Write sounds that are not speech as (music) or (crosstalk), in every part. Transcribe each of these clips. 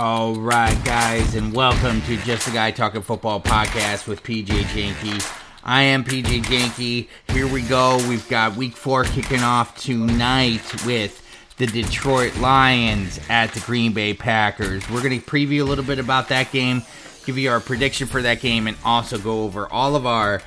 All right, guys, and welcome to Just a Guy Talking Football podcast with PJ Janke. I am PJ Janke. Here we go. We've got week four kicking off tonight with the Detroit Lions at the Green Bay Packers. We're going to preview a little bit about that game, give you our prediction for that game, and also go over all of our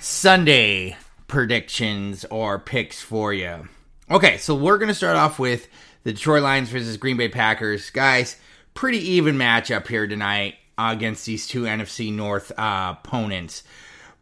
Sunday predictions or picks for you. Okay, so we're going to start off with the Detroit Lions versus Green Bay Packers. Guys, pretty even matchup here tonight against these two NFC North uh, opponents.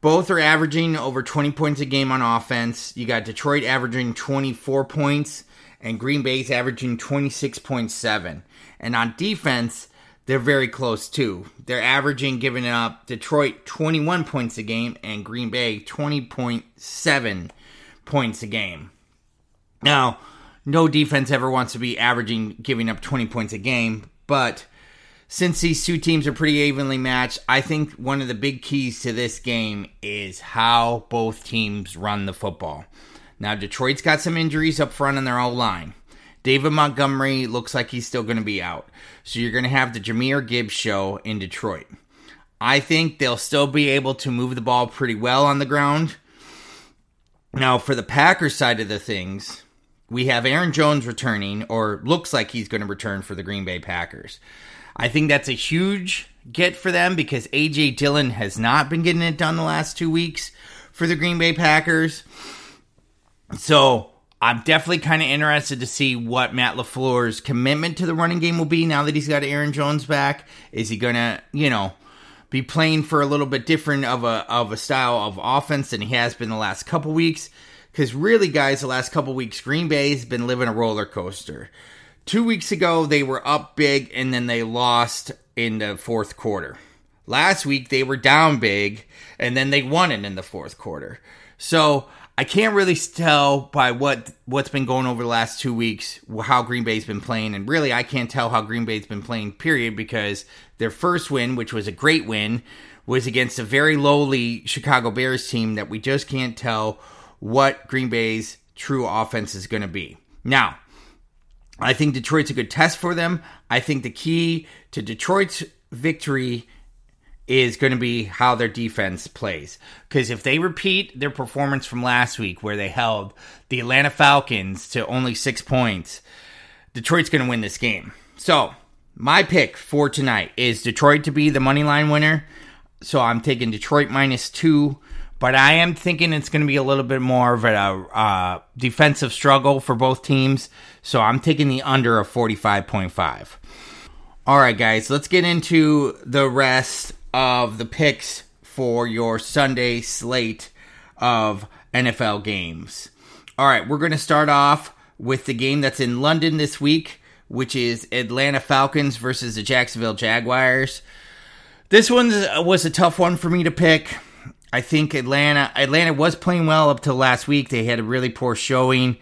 Both are averaging over 20 points a game on offense. You got Detroit averaging 24 points, and Green Bay's averaging 26.7. And on defense, they're very close too. They're averaging giving up Detroit 21 points a game and Green Bay 20.7 points a game. Now, no defense ever wants to be averaging giving up 20 points a game, but since these two teams are pretty evenly matched, I think one of the big keys to this game is how both teams run the football. Now, Detroit's got some injuries up front on their O line. David Montgomery looks like he's still going to be out. So you're going to have the Jahmyr Gibbs show in Detroit. I think they'll still be able to move the ball pretty well on the ground. Now, for the Packers side of the things, we have Aaron Jones returning, or looks like he's going to return for the Green Bay Packers. I think that's a huge get for them because A.J. Dillon has not been getting it done the last two weeks for the Green Bay Packers. So I'm definitely kind of interested to see what Matt LaFleur's commitment to the running game will be now that he's got Aaron Jones back. Is he going to, you know, be playing for a little bit different of a of a style of offense than he has been the last couple weeks? Because really, guys, the last couple weeks, Green Bay's been living a roller coaster. Two weeks ago, they were up big and then they lost in the fourth quarter. Last week, they were down big and then they won it in the fourth quarter. So I can't really tell by what what's been going over the last two weeks how Green Bay's been playing, and really I can't tell how Green Bay's been playing. Period, because their first win, which was a great win, was against a very lowly Chicago Bears team that we just can't tell what Green Bay's true offense is going to be. Now, I think Detroit's a good test for them. I think the key to Detroit's victory is going to be how their defense plays. Because if they repeat their performance from last week, where they held the Atlanta Falcons to only six points, Detroit's going to win this game. So, my pick for tonight is Detroit to be the money line winner. So, I'm taking Detroit minus two but I am thinking it's going to be a little bit more of a uh, defensive struggle for both teams. So I'm taking the under of 45.5. All right, guys, let's get into the rest of the picks for your Sunday slate of NFL games. All right, we're going to start off with the game that's in London this week, which is Atlanta Falcons versus the Jacksonville Jaguars. This one was a tough one for me to pick. I think Atlanta Atlanta was playing well up till last week. They had a really poor showing.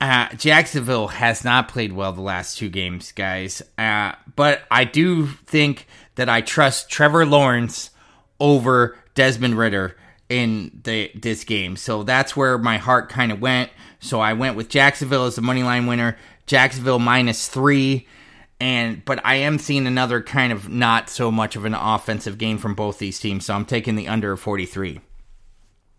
Uh, Jacksonville has not played well the last two games, guys. Uh, but I do think that I trust Trevor Lawrence over Desmond Ridder in the this game. So that's where my heart kind of went. So I went with Jacksonville as the money line winner. Jacksonville minus three and but I am seeing another kind of not so much of an offensive game from both these teams, so I'm taking the under 43.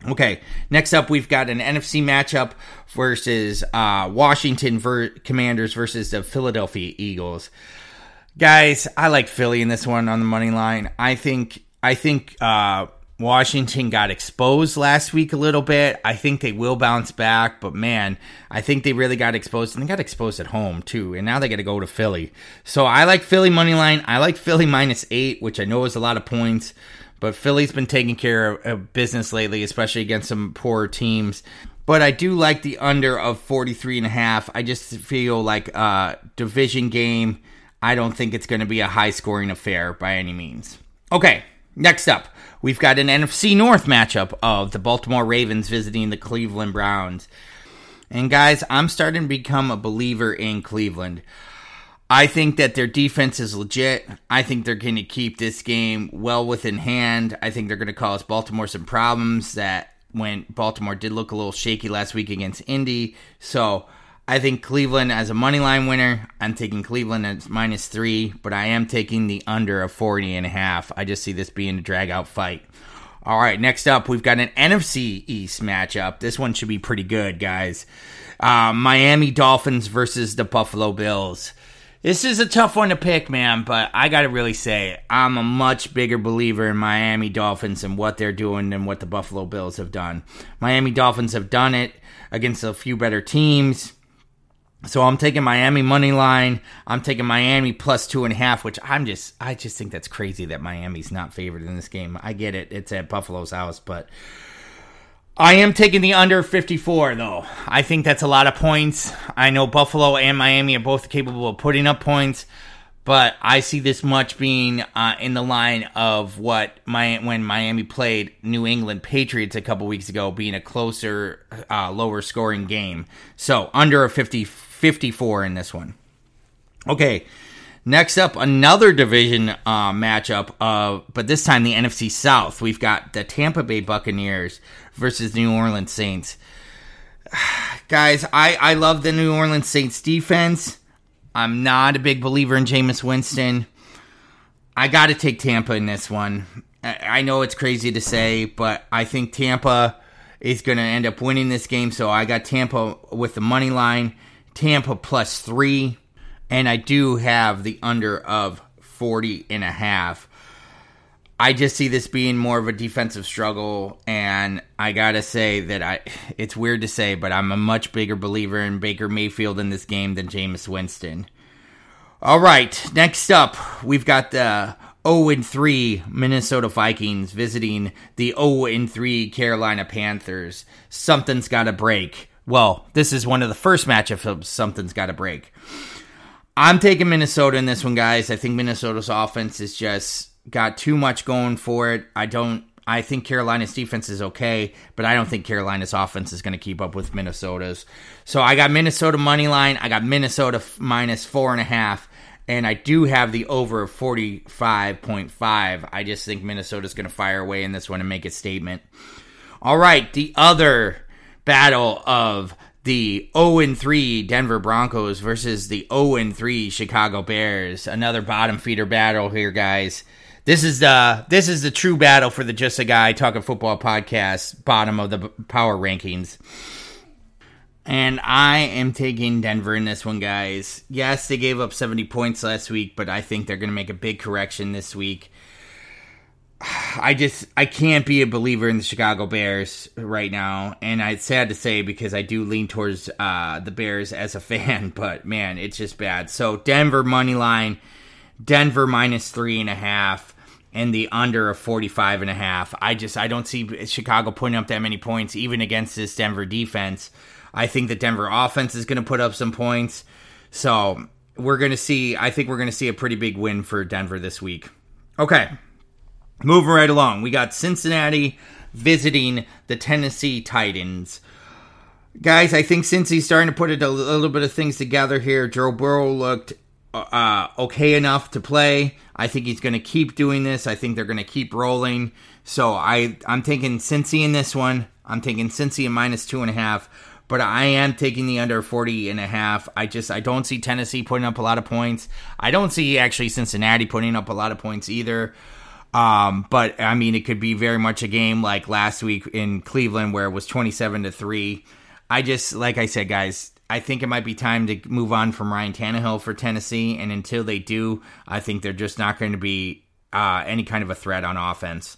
Okay, next up we've got an NFC matchup versus uh, Washington ver- Commanders versus the Philadelphia Eagles. Guys, I like Philly in this one on the money line. I think I think uh, Washington got exposed last week a little bit. I think they will bounce back, but man, I think they really got exposed and they got exposed at home too. And now they got to go to Philly. So I like Philly money line. I like Philly minus eight, which I know is a lot of points, but Philly's been taking care of business lately, especially against some poor teams. But I do like the under of 43 and a half. I just feel like a division game. I don't think it's going to be a high scoring affair by any means. Okay, next up. We've got an NFC North matchup of the Baltimore Ravens visiting the Cleveland Browns. And guys, I'm starting to become a believer in Cleveland. I think that their defense is legit. I think they're going to keep this game well within hand. I think they're going to cause Baltimore some problems that when Baltimore did look a little shaky last week against Indy. So I think Cleveland as a money line winner. I'm taking Cleveland at minus three, but I am taking the under of 40 and a half. I just see this being a drag out fight. All right, next up, we've got an NFC East matchup. This one should be pretty good, guys. Uh, Miami Dolphins versus the Buffalo Bills. This is a tough one to pick, man, but I got to really say, I'm a much bigger believer in Miami Dolphins and what they're doing than what the Buffalo Bills have done. Miami Dolphins have done it against a few better teams. So I'm taking Miami money line. I'm taking Miami plus two and a half, which I'm just I just think that's crazy that Miami's not favored in this game. I get it. It's at Buffalo's house, but I am taking the under 54 though. I think that's a lot of points. I know Buffalo and Miami are both capable of putting up points, but I see this much being uh, in the line of what my when Miami played New England Patriots a couple weeks ago, being a closer, uh, lower scoring game. So under a 50 54 in this one. Okay, next up, another division uh, matchup, uh, but this time the NFC South. We've got the Tampa Bay Buccaneers versus New Orleans Saints. (sighs) Guys, I, I love the New Orleans Saints defense. I'm not a big believer in Jameis Winston. I got to take Tampa in this one. I know it's crazy to say, but I think Tampa is going to end up winning this game. So I got Tampa with the money line. Tampa plus three, and I do have the under of 40 and a half. I just see this being more of a defensive struggle, and I gotta say that I it's weird to say, but I'm a much bigger believer in Baker Mayfield in this game than Jameis Winston. All right, next up, we've got the 0 3 Minnesota Vikings visiting the 0 3 Carolina Panthers. Something's got to break. Well, this is one of the first matchups something's got to break. I'm taking Minnesota in this one, guys. I think Minnesota's offense is just got too much going for it. I don't. I think Carolina's defense is okay, but I don't think Carolina's offense is going to keep up with Minnesota's. So I got Minnesota money line. I got Minnesota minus four and a half, and I do have the over of forty five point five. I just think Minnesota's going to fire away in this one and make a statement. All right, the other battle of the 0 3 Denver Broncos versus the 0 3 Chicago Bears. Another bottom feeder battle here, guys. This is the this is the true battle for the Just a Guy Talking Football podcast, bottom of the power rankings. And I am taking Denver in this one, guys. Yes, they gave up 70 points last week, but I think they're going to make a big correction this week. I just I can't be a believer in the Chicago Bears right now, and it's sad to say because I do lean towards uh, the Bears as a fan, (laughs) but man, it's just bad. So Denver money line, Denver minus three and a half, and the under of 45 and a half. I just I don't see Chicago putting up that many points even against this Denver defense. I think the Denver offense is going to put up some points, so we're going to see. I think we're going to see a pretty big win for Denver this week. Okay. Moving right along, we got Cincinnati visiting the Tennessee Titans. Guys, I think Cincy's starting to put a little bit of things together here. Joe Burrow looked uh, okay enough to play. I think he's going to keep doing this. I think they're going to keep rolling. So I, I'm taking Cincy in this one. I'm taking Cincy at minus two and a half, but I am taking the under 40 and a half. I just I don't see Tennessee putting up a lot of points. I don't see actually Cincinnati putting up a lot of points either. Um, but I mean, it could be very much a game like last week in Cleveland where it was 27 to 3. I just, like I said, guys, I think it might be time to move on from Ryan Tannehill for Tennessee. And until they do, I think they're just not going to be uh, any kind of a threat on offense.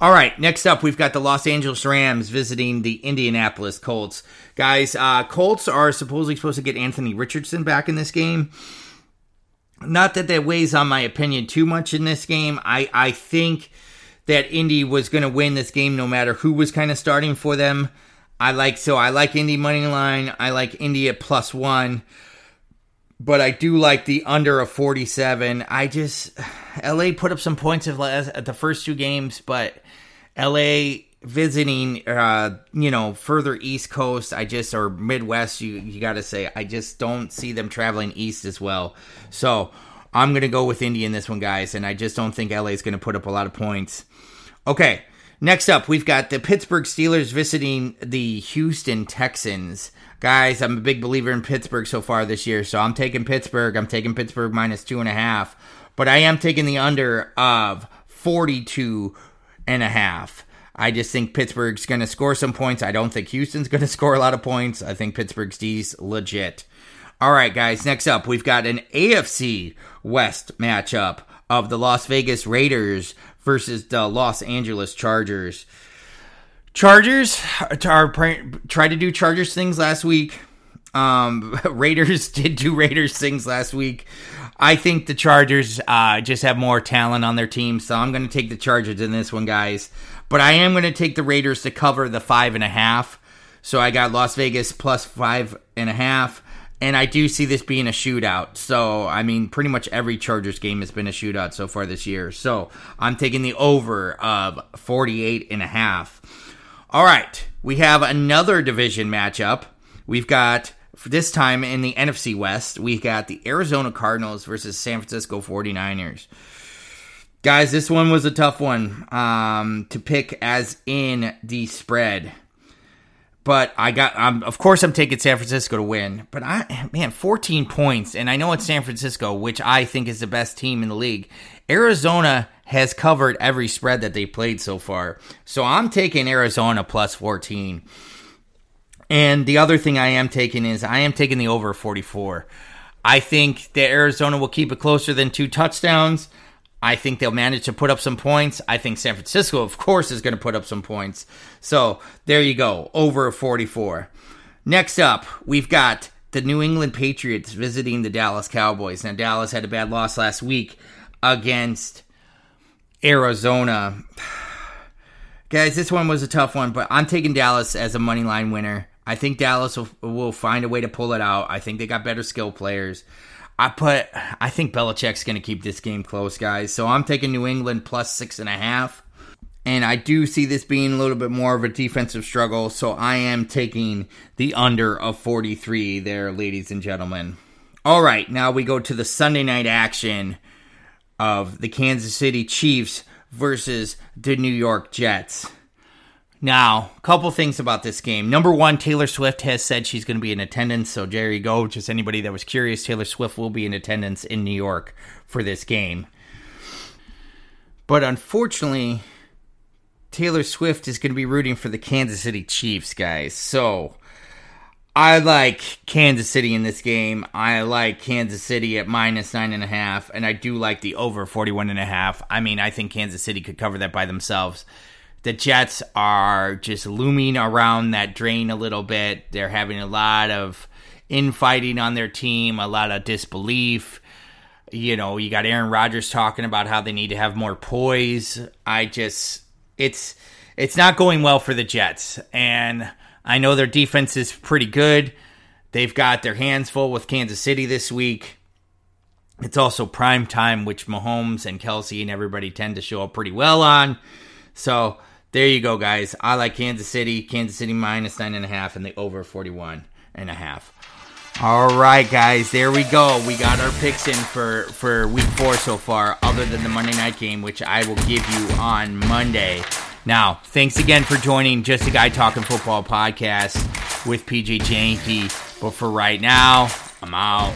All right, next up, we've got the Los Angeles Rams visiting the Indianapolis Colts. Guys, uh, Colts are supposedly supposed to get Anthony Richardson back in this game. Not that that weighs on my opinion too much in this game. I, I think that Indy was going to win this game no matter who was kind of starting for them. I like so I like Indy money line. I like Indy at plus one, but I do like the under of forty seven. I just LA put up some points at the first two games, but LA visiting uh you know further east coast i just or midwest you you got to say i just don't see them traveling east as well so i'm gonna go with indy in this one guys and i just don't think la is gonna put up a lot of points okay Next up, we've got the Pittsburgh Steelers visiting the Houston Texans. Guys, I'm a big believer in Pittsburgh so far this year, so I'm taking Pittsburgh. I'm taking Pittsburgh minus two and a half, but I am taking the under of 42 and a half. I just think Pittsburgh's going to score some points. I don't think Houston's going (laughs) to score a lot of points. I think Pittsburgh's D's legit. All right, guys, next up, we've got an AFC West matchup of the Las Vegas Raiders versus the Los Angeles Chargers. Chargers are tried to do Chargers things last week. Um, (laughs) Raiders (laughs) did do Raiders things last week. I think the Chargers uh, just have more talent on their team, so I'm going to take the Chargers in this one, guys. But I am going to take the Raiders to cover the five and a half. So I got Las Vegas plus five and a half. And I do see this being a shootout. So, I mean, pretty much every Chargers game has been a shootout so far this year. So, I'm taking the over of 48 and a half. All right, we have another division matchup. We've got this time in the NFC West, we got the Arizona Cardinals versus San Francisco 49ers. Guys, this one was a tough one um, to pick as in the spread. But I got, um, of course, I'm taking San Francisco to win. But I, man, 14 points, and I know it's San Francisco, which I think is the best team in the league. Arizona has covered every spread that they played so far. So I'm taking Arizona plus 14. And the other thing I am taking is I am taking the over 44. I think that Arizona will keep it closer than two touchdowns. I think they'll manage to put up some points. I think San Francisco, of course, is going to put up some points. So there you go, over 44. Next up, we've got the New England Patriots visiting the Dallas Cowboys. Now, Dallas had a bad loss last week against Arizona. (sighs) Guys, this one was a tough one, but I'm taking Dallas as a money line winner. I think Dallas will, will find a way to pull it out. I think they got better skill players. I put, I think Belichick's going to keep this game close, guys. So I'm taking New England plus six and a half. And I do see this being a little bit more of a defensive struggle. So I am taking the under of 43 there, ladies and gentlemen. All right, now we go to the Sunday night action of the Kansas City Chiefs versus the New York Jets. Now, a couple things about this game. Number one, Taylor Swift has said she's going to be in attendance. So, you go. Just anybody that was curious, Taylor Swift will be in attendance in New York for this game. But unfortunately, Taylor Swift is going to be rooting for the Kansas City Chiefs, guys. So, I like Kansas City in this game. I like Kansas City at minus nine and a half, and I do like the over 41 and a half. I mean, I think Kansas City could cover that by themselves. The Jets are just looming around that drain a little bit. They're having a lot of infighting on their team, a lot of disbelief. You know, you got Aaron Rodgers talking about how they need to have more poise. I just it's it's not going well for the Jets. And I know their defense is pretty good. They've got their hands full with Kansas City this week. It's also prime time, which Mahomes and Kelce and everybody tend to show up pretty well on. So there you go, guys. I like Kansas City. Kansas City minus nine and a half and the over 41 and a half. All right, guys, there we go. We got our picks in for for week four so far, other than the Monday night game, which I will give you on Monday. Now, thanks again for joining Just a Guy Talking Football podcast with PJ Janke. But for right now, I'm out.